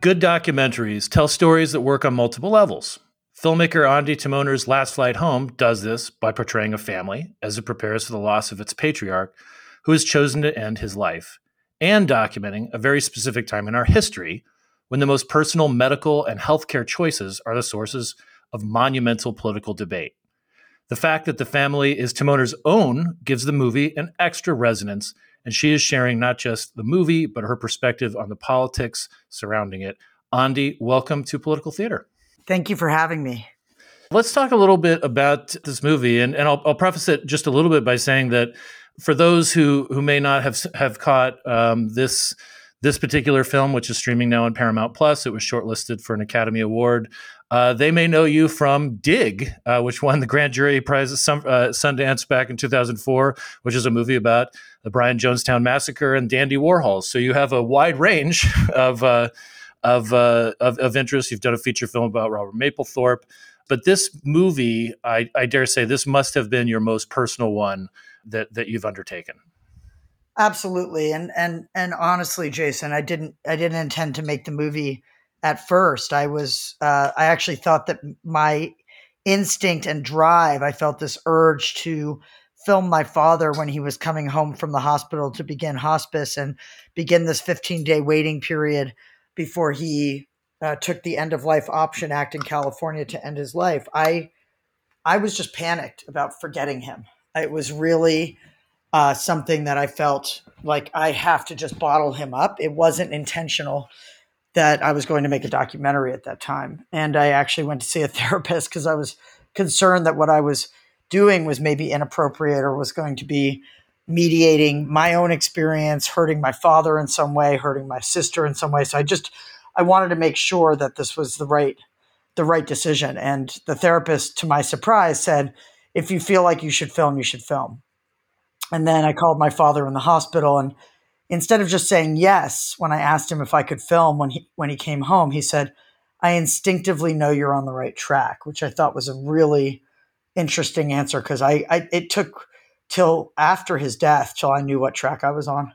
Good documentaries tell stories that work on multiple levels. Filmmaker Ondi Timoner's Last Flight Home does this by portraying a family as it prepares for the loss of its patriarch, who has chosen to end his life, and documenting a very specific time in our history when the most personal medical and healthcare choices are the sources of monumental political debate. The fact that the family is Timoner's own gives the movie an extra resonance and she is sharing not just the movie, but her perspective on the politics surrounding it. Ondi, welcome to Political Theater. Thank you for having me. Let's talk a little bit about this movie, and, and I'll, I'll preface it just a little bit by saying that for those who who may not have have caught um, this this particular film, which is streaming now on Paramount Plus, it was shortlisted for an Academy Award. Uh, they may know you from Dig, uh, which won the Grand Jury Prize at Sun, uh, Sundance back in 2004, which is a movie about the Brian Jonestown Massacre and Dandy Warhols. So you have a wide range of, uh, of, uh, of, of interests. You've done a feature film about Robert Mapplethorpe. But this movie, I, I dare say, this must have been your most personal one that, that you've undertaken. Absolutely, and and and honestly, Jason, I didn't I didn't intend to make the movie at first. I was uh, I actually thought that my instinct and drive, I felt this urge to film my father when he was coming home from the hospital to begin hospice and begin this 15 day waiting period before he uh, took the end of life option act in California to end his life. I I was just panicked about forgetting him. It was really uh, something that I felt like I have to just bottle him up. It wasn't intentional that I was going to make a documentary at that time. And I actually went to see a therapist because I was concerned that what I was doing was maybe inappropriate or was going to be mediating my own experience, hurting my father in some way, hurting my sister in some way. So I just I wanted to make sure that this was the right the right decision. And the therapist, to my surprise, said, if you feel like you should film, you should film. And then I called my father in the hospital and instead of just saying yes when I asked him if I could film when he when he came home, he said, "I instinctively know you're on the right track," which I thought was a really interesting answer because I, I it took till after his death till I knew what track I was on.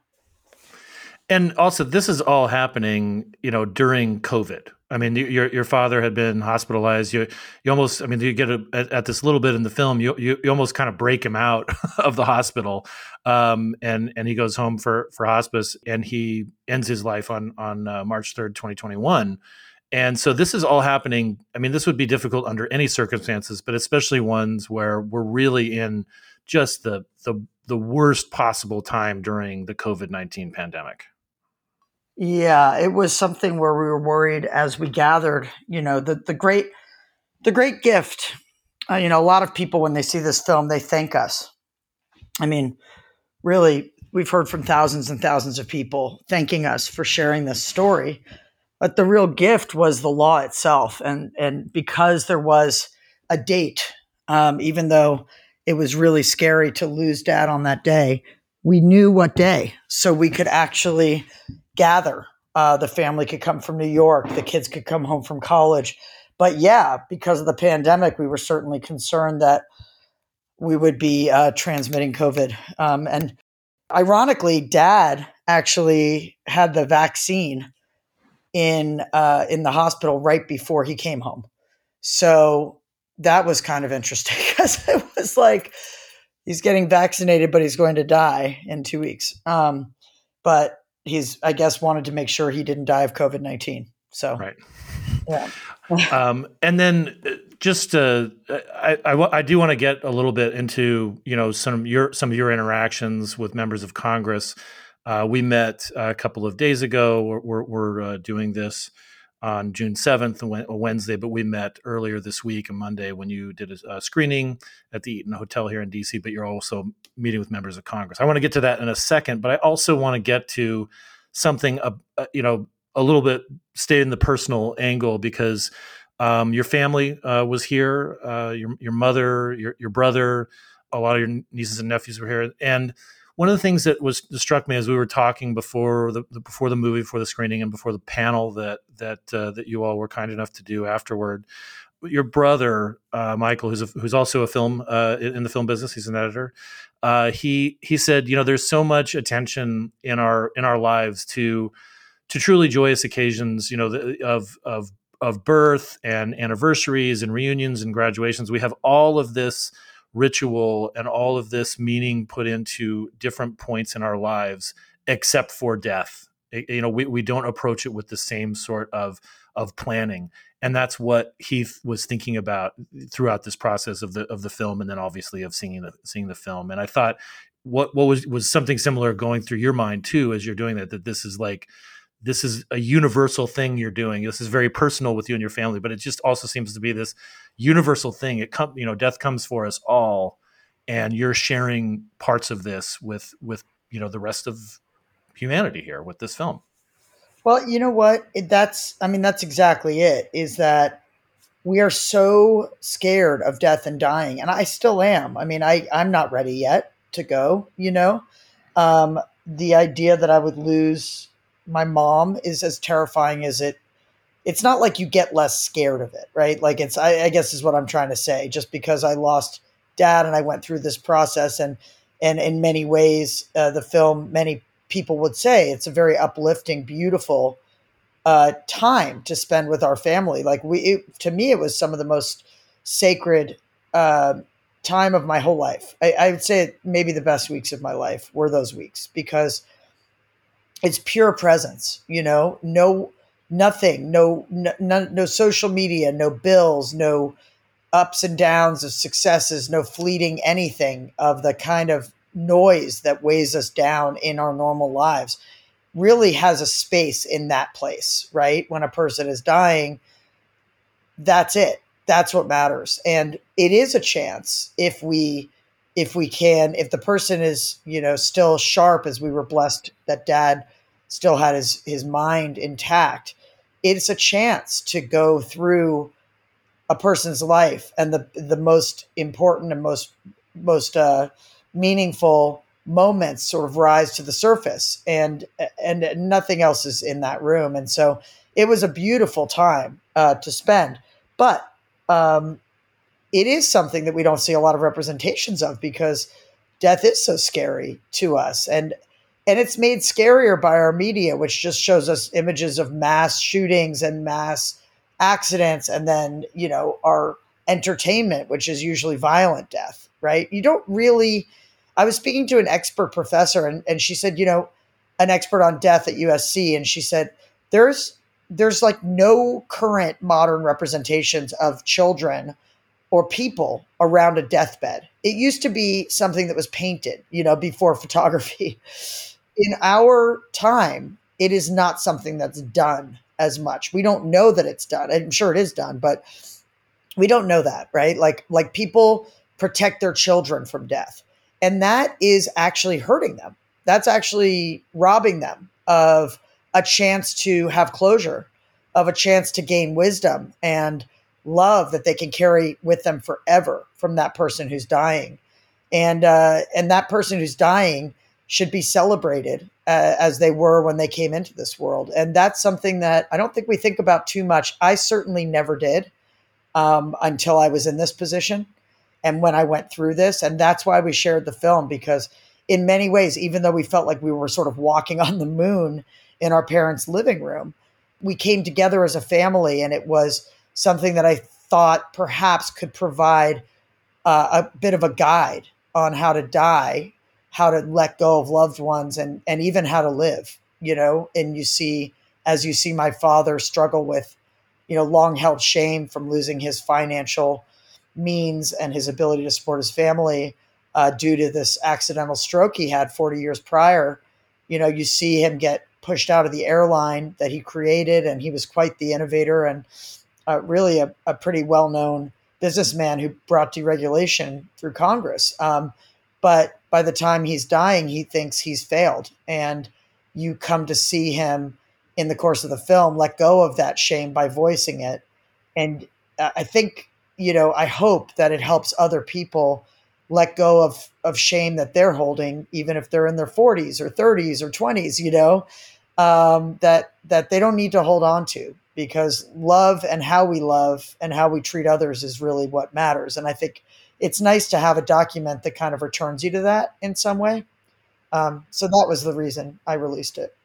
And also, this is all happening, you know, during COVID. I mean, your your father had been hospitalized. You you almost, I mean, you get a, at, at, this little bit in the film, you, you, you almost kind of break him out of the hospital, um, and and he goes home for for hospice, and he ends his life on on uh, March third, twenty twenty one. And so this is all happening. I mean, this would be difficult under any circumstances, but especially ones where we're really in just the the the worst possible time during the COVID nineteen pandemic. Yeah, it was something where we were worried as we gathered. You know, the the great the great gift. Uh, you know, a lot of people when they see this film, they thank us. I mean, really, we've heard from thousands and thousands of people thanking us for sharing this story. But the real gift was the law itself, and and because there was a date, um, even though it was really scary to lose dad on that day, we knew what day, so we could actually gather. Uh, the family could come from New York, the kids could come home from college. But yeah, because of the pandemic, we were certainly concerned that we would be uh, transmitting COVID. Um, and ironically, dad actually had the vaccine in uh, in the hospital right before he came home. So that was kind of interesting because it was like he's getting vaccinated, but he's going to die in two weeks. Um, but he's I guess wanted to make sure he didn't die of COVID nineteen. So right. Yeah. um, and then uh, just uh, I, I, I do want to get a little bit into you know some your some of your interactions with members of Congress. Uh, we met a couple of days ago. We're, we're, we're uh, doing this on June 7th, a Wednesday, but we met earlier this week, a Monday, when you did a, a, screening at the Eaton Hotel here in DC, but you're also meeting with members of Congress. I want to get to that in a second, but I also want to get to something, uh, you know, a little bit stay in the personal angle because um, your family uh, was here, uh, your your mother, your your brother, a lot of your nieces and nephews were here, and one of the things that was that struck me as we were talking before the, the, before the movie, before the screening, and before the panel that that uh, that you all were kind enough to do afterward. Your brother uh, Michael, who's a, who's also a film uh, in the film business, he's an editor. Uh, he he said, you know, there's so much attention in our in our lives to to truly joyous occasions, you know, the, of of of birth and anniversaries and reunions and graduations. We have all of this ritual and all of this meaning put into different points in our lives except for death. You know we, we don't approach it with the same sort of of planning. And that's what Heath was thinking about throughout this process of the of the film and then obviously of seeing the seeing the film. And I thought what what was was something similar going through your mind too as you're doing that that this is like this is a universal thing you're doing. This is very personal with you and your family, but it just also seems to be this universal thing. It come, you know, death comes for us all, and you're sharing parts of this with with you know the rest of humanity here with this film. Well, you know what? It, that's I mean that's exactly it. Is that we are so scared of death and dying, and I still am. I mean, I I'm not ready yet to go. You know, um, the idea that I would lose my mom is as terrifying as it it's not like you get less scared of it right? Like it's I, I, guess is what i'm trying to say just because i lost dad and i went through this process and and in many ways uh, the film many people would say it's a very uplifting beautiful uh, time to spend with our family. Like we it, to me it was some of the most sacred uh, time of my whole life. I, I would say maybe the best weeks of my life were those weeks because it's pure presence you know? No nothing. No, no no social media no bills no ups and downs of successes no fleeting anything of the kind of noise that weighs us down in our normal lives really has a space in that place right? When a person is dying that's it. That's what matters. And it is a chance if we if we can, if the person is, you know, still sharp as we were blessed that dad still had his, his mind intact, it's a chance to go through a person's life and the the most important and most most uh, meaningful moments sort of rise to the surface and and nothing else is in that room. And so it was a beautiful time uh, to spend but um, it is something that we don't see a lot of representations of because death is so scary to us. And and it's made scarier by our media which just shows us images of mass shootings and mass accidents and then you know our entertainment which is usually violent death right you don't really i was speaking to an expert professor and, and she said you know an expert on death at usc and she said there's there's like no current modern representations of children or people around a deathbed. It used to be something that was painted, you know, before photography. In our time, it is not something that's done as much. We don't know that it's done. I'm sure it is done, but we don't know that, right? Like like people protect their children from death. And that is actually hurting them. That's actually robbing them of a chance to have closure, of a chance to gain wisdom and love that they can carry with them forever from that person who's dying and uh, and that person who's dying should be celebrated uh, as they were when they came into this world. And that's something that i don't think we think about too much. I certainly never did um, until i was in this position and when i went through this. And that's why we shared the film because in many ways even though we felt like we were sort of walking on the moon in our parents living room we came together as a family and it was something that I thought perhaps could provide uh, a bit of a guide on how to die, how to let go of loved ones, and and even how to live. You know, and you see as you see my father struggle with, you know, long held shame from losing his financial means and his ability to support his family uh, due to this accidental stroke he had 40 years prior. You know, you see him get pushed out of the airline that he created, and he was quite the innovator and uh, really a, a pretty well known businessman who brought deregulation through Congress. Um, but by the time he's dying, he thinks he's failed. And you come to see him in the course of the film let go of that shame by voicing it and i think you know i hope that it helps other people let go of of shame that they're holding even if they're in their 40s or 30s or 20s you know um, that that they don't need to hold on to because love and how we love and how we treat others is really what matters and i think it's nice to have a document that kind of returns you to that in some way um, so that was the reason i released it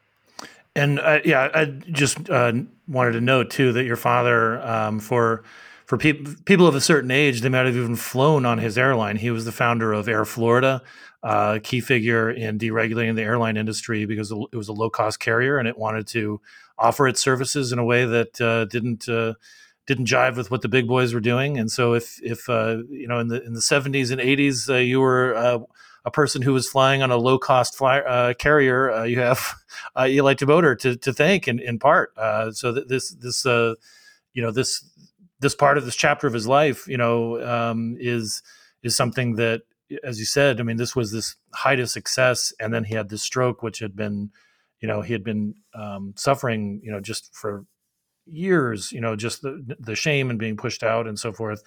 and uh, yeah, I just uh, wanted to note too that your father, um, for for pe- people of a certain age, they might have even flown on his airline. He was the founder of Air Florida, uh, key figure in deregulating the airline industry because it was a low cost carrier and it wanted to offer its services in a way that uh, didn't uh, didn't jive with what the big boys were doing. And so, if if uh, you know in the in the seventies and eighties, you were a person who was flying on a low cost fly, uh, carrier, uh, you have uh, Eli Timoner to, to thank in, in part. Uh, so this this uh, you know this this part of this chapter of his life, you know, um, is is something that, as you said, I mean, this was this height of success, and then he had this stroke, which had been, you know, he had been um, suffering, you know, just for years, you know, just the the shame and being pushed out and so forth,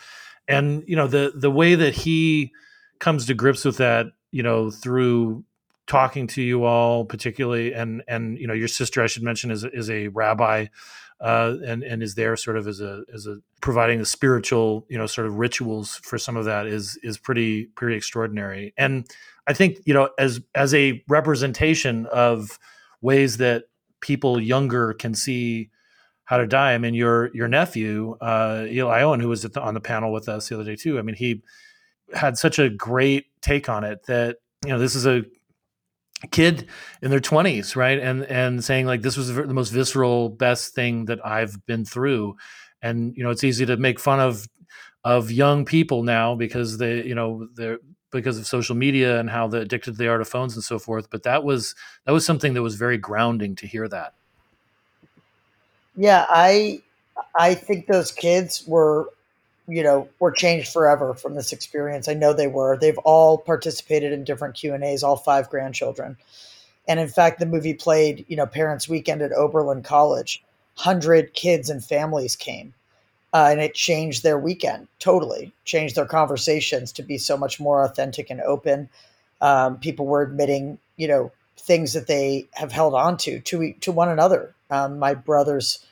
and you know the the way that he comes to grips with that you know, through talking to you all particularly and and you know your sister i should mention is is a rabbi uh, and and is there sort of as a as a providing the spiritual you know sort of rituals for some of that is is pretty pretty extraordinary. And i think you know as as a representation of ways that people younger can see how to die. I mean your your nephew uh eli owen who was the, on the panel with us the other day too i mean he had such a great take on it that you know this is a kid in their 20s right? And and saying like this was the most visceral best thing that i've been through. And you know it's easy to make fun of of young people now because they you know they're because of social media and how the addicted they are to phones and so forth. But that was that was something that was very grounding to hear that yeah i i think those kids were you know were changed forever from this experience. I know they were. They've all participated in different q and a's all five grandchildren. And in fact the movie played you know parents weekend at oberlin college. 100 kids and families came uh, and it changed their weekend totally. Changed their conversations to be so much more authentic and open. Um, people were admitting you know things that they have held on to to, to one another um, my brother's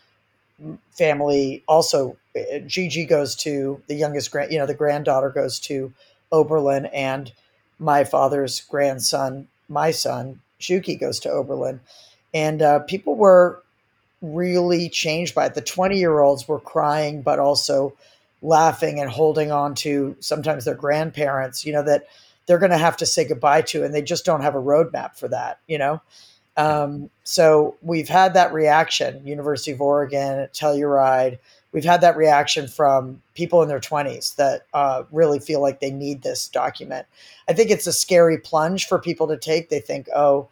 family also Gigi goes to the youngest grand, you know, the granddaughter goes to Oberlin, and my father's grandson, my son Shuki, goes to Oberlin, and uh, people were really changed by it. The twenty year olds were crying, but also laughing and holding on to sometimes their grandparents, you know, that they're going to have to say goodbye to, and they just don't have a roadmap for that, you know. Um, so we've had that reaction, University of Oregon, Telluride we've had that reaction from people in their 20s that uh, really feel like they need this document. I think it's a scary plunge for people to take. They think, oh,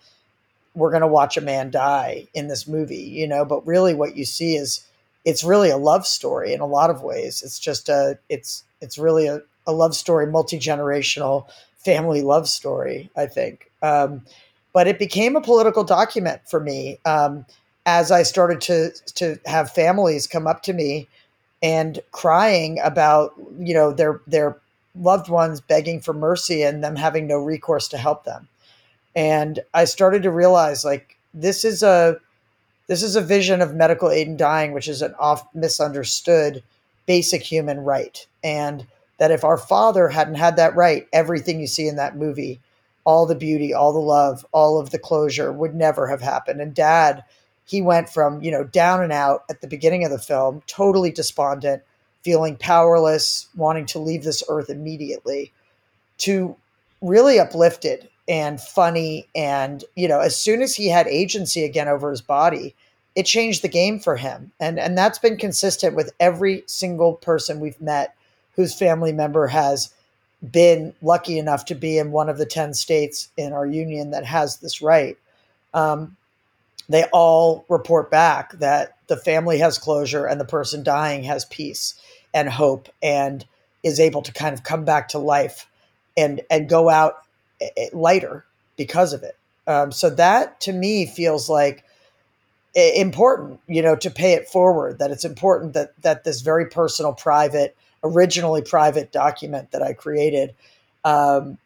we're going to watch a man die in this movie, you know, but really what you see is it's really a love story in a lot of ways. It's just a, it's, it's really a, a love story, multi-generational family love story, I think. Um, but it became a political document for me. Um, as I started to to have families come up to me and crying about you know their their loved ones begging for mercy and them having no recourse to help them and i started to realize like this is a this is a vision of medical aid in dying which is an oft misunderstood basic human right and that if our father hadn't had that right everything you see in that movie all the beauty all the love all of the closure would never have happened. And dad he went from you know down and out at the beginning of the film totally despondent feeling powerless wanting to leave this earth immediately to really uplifted and funny and you know as soon as he had agency again over his body it changed the game for him. And and that's been consistent with every single person we've met whose family member has been lucky enough to be in one of the 10 states in our union that has this right um, they all report back that the family has closure and the person dying has peace and hope and is able to kind of come back to life and and go out lighter because of it. Um, so that to me feels like important, you know, to pay it forward. That it's important that that this very personal, private, originally private document that I created um,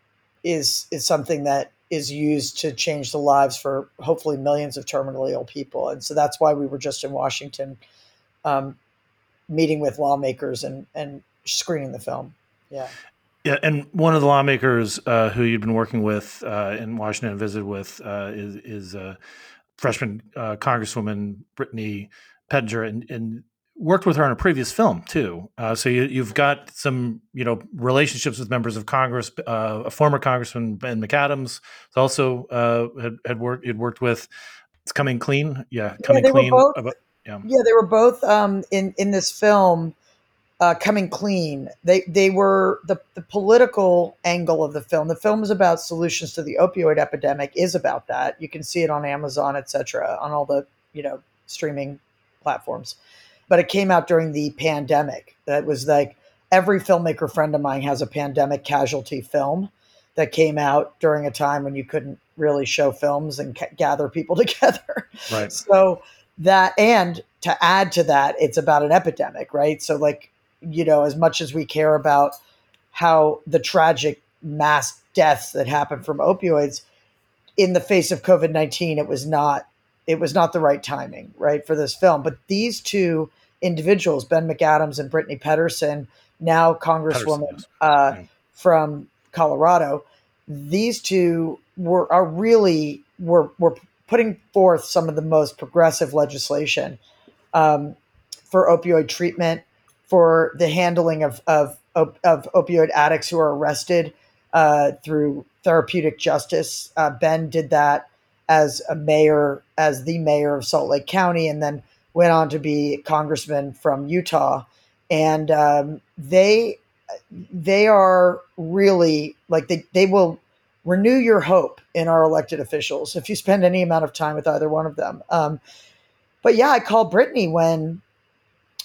is is something that is used to change the lives for hopefully millions of terminally ill people. And so that's why we were just in Washington, um, meeting with lawmakers and and screening the film. Yeah. Yeah, and one of the lawmakers uh, who you've been working with uh, in Washington and visited with uh, is, is uh, freshman uh, Congresswoman Brittany Pettersen, and, and, worked with her on a previous film too. Uh, so you, have got some, you know, relationships with members of Congress. a former Congressman Ben McAdams also had, had worked had worked with. It's coming clean, yeah, coming yeah, clean. Both, about, yeah. yeah, they were both um, in in this film uh, coming clean. They they were the the political angle of the film. The film is about solutions to the opioid epidemic. Is about that. You can see it on Amazon, etc., on all the you know streaming platforms. But it came out during the pandemic. That was like every filmmaker friend of mine has a pandemic casualty film that came out during a time when you couldn't really show films and ca- gather people together. Right. So that and to add to that, it's about an epidemic, right? So like you know, as much as we care about how the tragic mass deaths that happen from opioids, in the face of COVID nineteen, it was not it was not the right timing, right, for this film. But these two individuals, Ben McAdams and Brittany Pettersen, now Congresswoman uh, from Colorado, these two were are really were were putting forth some of the most progressive legislation um, for opioid treatment for the handling of of, of, of opioid addicts who are arrested uh, through therapeutic justice. Uh, ben did that as a mayor, as the mayor of Salt Lake County, and then went on to be congressman from Utah. And um, they they are really like they they will renew your hope in our elected officials if you spend any amount of time with either one of them. Um, but yeah, I called Brittany when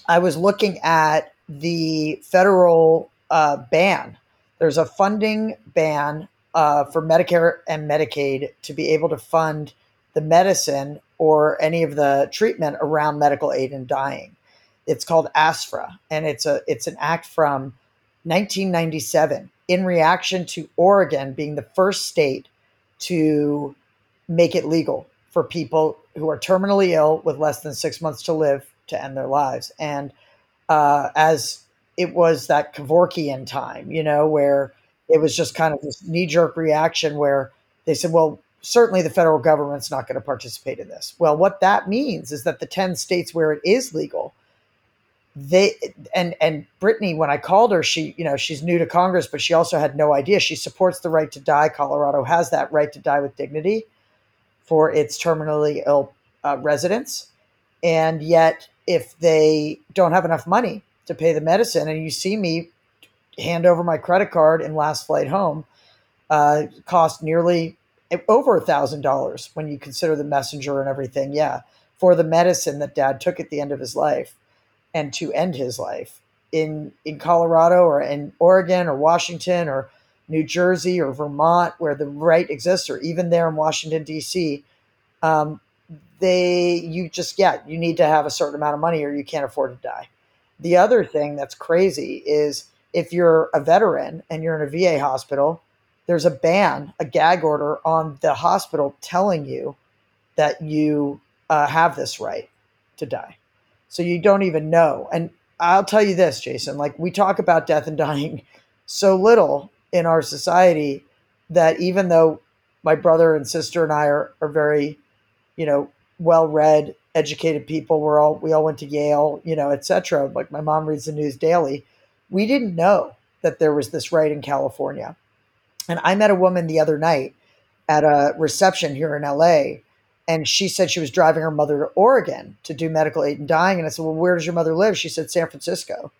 I was looking at the federal uh, ban. There's a funding ban uh, for Medicare and Medicaid to be able to fund the medicine or any of the treatment around medical aid and dying. It's called ASFRA, and it's a it's an act from 1997 in reaction to Oregon being the first state to make it legal for people who are terminally ill with less than six months to live to end their lives. And uh, as it was that Kevorkian time, you know, where it was just kind of this knee jerk reaction where they said, well, certainly the federal government's not going to participate in this. Well, what that means is that the 10 states where it is legal, they and and Brittany, when I called her, she you know she's new to Congress, but she also had no idea. She supports the right to die. Colorado has that right to die with dignity for its terminally ill uh, residents, and yet if they don't have enough money to pay the medicine, and you see me hand over my credit card in last flight home, uh, cost nearly over a thousand dollars when you consider the messenger and everything. Yeah, for the medicine that Dad took at the end of his life, and to end his life in in Colorado or in Oregon or Washington or New Jersey or Vermont, where the right exists, or even there in Washington D.C. Um, they you just yeah you need to have a certain amount of money or you can't afford to die the other thing that's crazy is if you're a veteran and you're in a va hospital there's a ban a gag order on the hospital telling you that you uh, have this right to die so you don't even know and i'll tell you this jason like we talk about death and dying so little in our society that even though my brother and sister and i are, are very you know well read, educated people. We're all we all went to Yale, you know, etc. Like my mom reads the news daily. We didn't know that there was this right in California. And I met a woman the other night at a reception here in LA, and she said she was driving her mother to Oregon to do medical aid in dying. And I said, Well, where does your mother live? She said, San Francisco.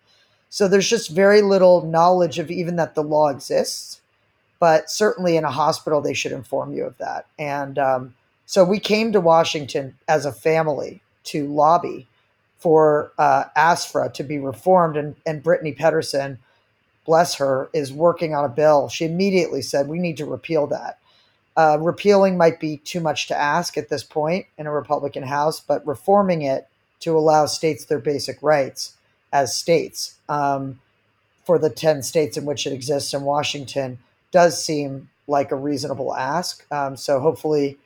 So there's just very little knowledge of even that the law exists. But certainly in a hospital, they should inform you of that. And um, so we came to Washington as a family to lobby for uh, ASFRA to be reformed, and, and Brittany Pettersen, bless her, is working on a bill. She immediately said we need to repeal that. Uh, repealing might be too much to ask at this point in a Republican House, but reforming it to allow states their basic rights as states um, for the 10 states in which it exists in Washington does seem like a reasonable ask. Um, so hopefully,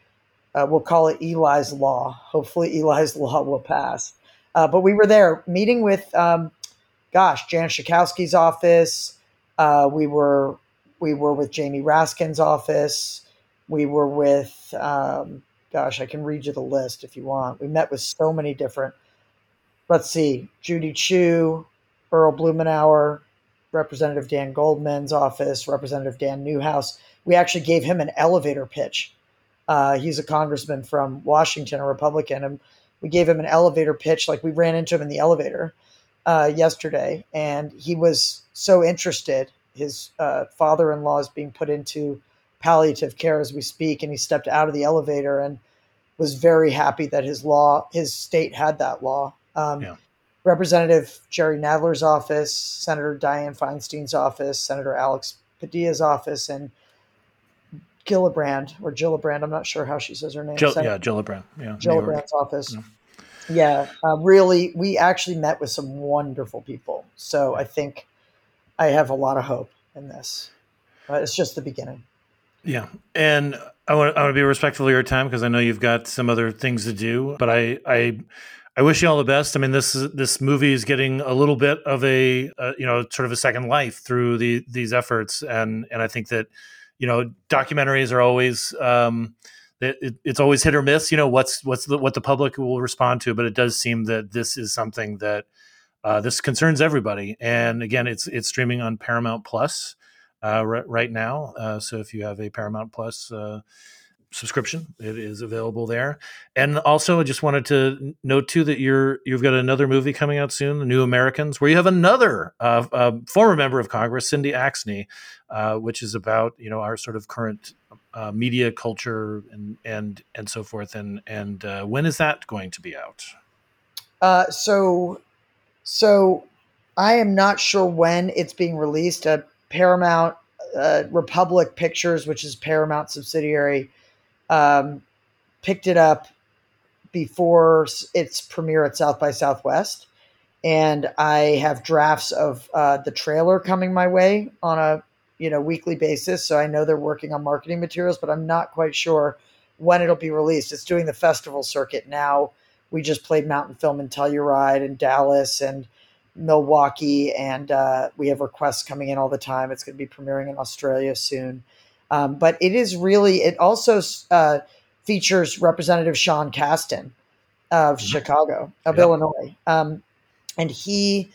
uh, we'll call it Eli's Law. Hopefully, Eli's Law will pass. Uh, but we were there meeting with, um, gosh, Jan Schakowsky's office. Uh, we were we were with Jamie Raskin's office. We were with, um, gosh, I can read you the list if you want. We met with so many different. Let's see, Judy Chu, Earl Blumenauer, Representative Dan Goldman's office, Representative Dan Newhouse. We actually gave him an elevator pitch. Uh, he's a congressman from Washington, a Republican, and we gave him an elevator pitch. Like we ran into him in the elevator uh, yesterday, and he was so interested. His uh, father-in-law is being put into palliative care as we speak, and he stepped out of the elevator and was very happy that his law, his state had that law. Um, yeah. Representative Jerry Nadler's office, Senator Dianne Feinstein's office, Senator Alex Padilla's office, and Gillibrand or Gillibrand. I'm not sure how she says her name. Jill, yeah, Gillibrand. Yeah, Gillibrand's office. Yeah, yeah uh, really, we actually met with some wonderful people. So I think I have a lot of hope in this. Uh, it's just the beginning. Yeah, and I want I want to be respectful of your time because I know you've got some other things to do. But I I I wish you all the best. I mean, this this movie is getting a little bit of a uh, you know sort of a second life through the these efforts, and and I think that you know documentaries are always um, it, it's always hit or miss. You know what's what's the, what the public will respond to, but it does seem that this is something that uh, this concerns everybody. And again, it's it's streaming on Paramount Plus uh, r- right now. Uh, so if you have a Paramount Plus uh, subscription, it is available there. And also, I just wanted to note too that you're you've got another movie coming out soon, The New Americans, where you have another uh, uh, former member of Congress, Cindy Axne, which is about you know our sort of current uh, media culture and and and so forth. And and uh, when is that going to be out? Uh, so so I am not sure when it's being released. Uh, Paramount uh, Republic Pictures, which is Paramount subsidiary, um, picked it up before its premiere at South by Southwest. And I have drafts of uh, the trailer coming my way on a you know weekly basis. So I know they're working on marketing materials, but I'm not quite sure when it'll be released. It's doing the festival circuit now. We just played Mountain Film and Telluride in Dallas and Milwaukee, and uh, we have requests coming in all the time. It's going to be premiering in Australia soon. Um, but it is really, it also uh, features Representative Sean Casten of mm-hmm. Chicago, of yep. Illinois. Um, and he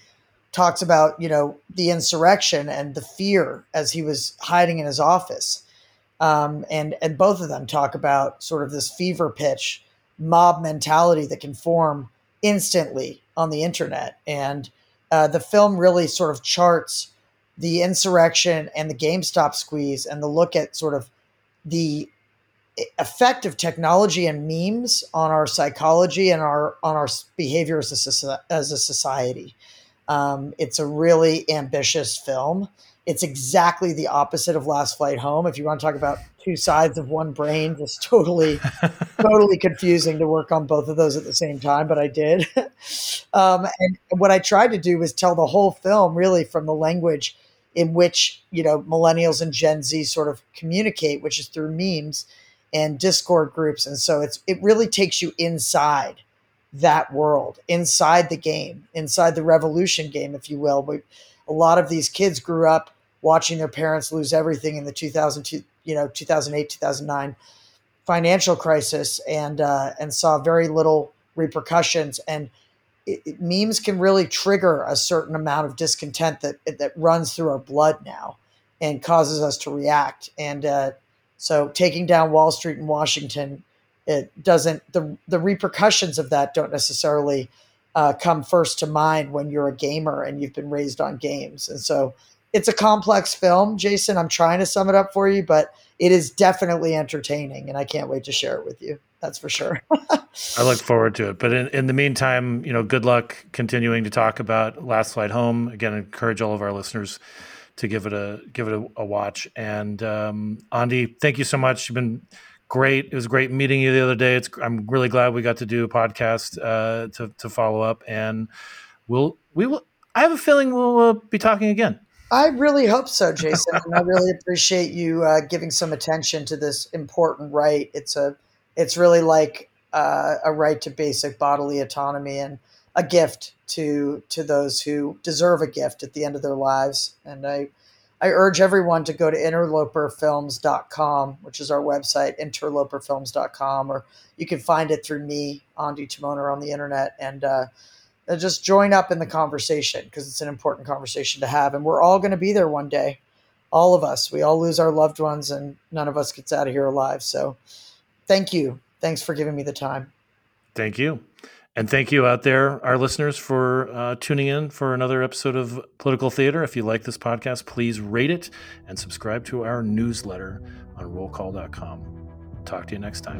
talks about, you know, the insurrection and the fear as he was hiding in his office. Um, and, and both of them talk about sort of this fever pitch mob mentality that can form instantly on the internet. And uh, the film really sort of charts the insurrection and the GameStop squeeze and the look at sort of the effect of technology and memes on our psychology and our on our behavior as a, as a society. Um, it's a really ambitious film. It's exactly the opposite of Last Flight Home. If you want to talk about two sides of one brain, just totally, totally confusing to work on both of those at the same time, but I did. um, and what I tried to do was tell the whole film really from the language in which you know millennials and Gen Z sort of communicate, which is through memes and Discord groups, and so it's it really takes you inside that world inside the game, inside the revolution game, if you will. But a lot of these kids grew up watching their parents lose everything in the 2002, you know, 2008, 2009 financial crisis and, uh, and saw very little repercussions. And it, it, memes can really trigger a certain amount of discontent that, that runs through our blood now and causes us to react. And, uh, so taking down Wall Street in Washington it doesn't the the repercussions of that don't necessarily uh, come first to mind when you're a gamer and you've been raised on games. And so it's a complex film, Jason. I'm trying to sum it up for you, but it is definitely entertaining, and I can't wait to share it with you. That's for sure. I look forward to it. But in, in the meantime, you know, good luck continuing to talk about Last Flight Home. Again, I encourage all of our listeners to give it a give it a, a watch. And um, Ondi, thank you so much. You've been great. It was great meeting you the other day. It's I'm really glad we got to do a podcast uh, to to follow up, and we'll we will. I have a feeling we'll uh, be talking again. I really hope so, Jason. and I really appreciate you uh, giving some attention to this important right. It's a it's really like uh, a right to basic bodily autonomy and a gift to to those who deserve a gift at the end of their lives. And I I urge everyone to go to interloperfilms.com, which is our website, interloperfilms.com, or you can find it through me, Ondi Timoner, on the internet, and uh, just join up in the conversation because it's an important conversation to have. And we're all going to be there one day. All of us. We all lose our loved ones, and none of us gets out of here alive. So thank you. Thanks for giving me the time. Thank you. And thank you out there, our listeners, for uh, tuning in for another episode of Political Theater. If you like this podcast, please rate it and subscribe to our newsletter on rollcall.com. Talk to you next time.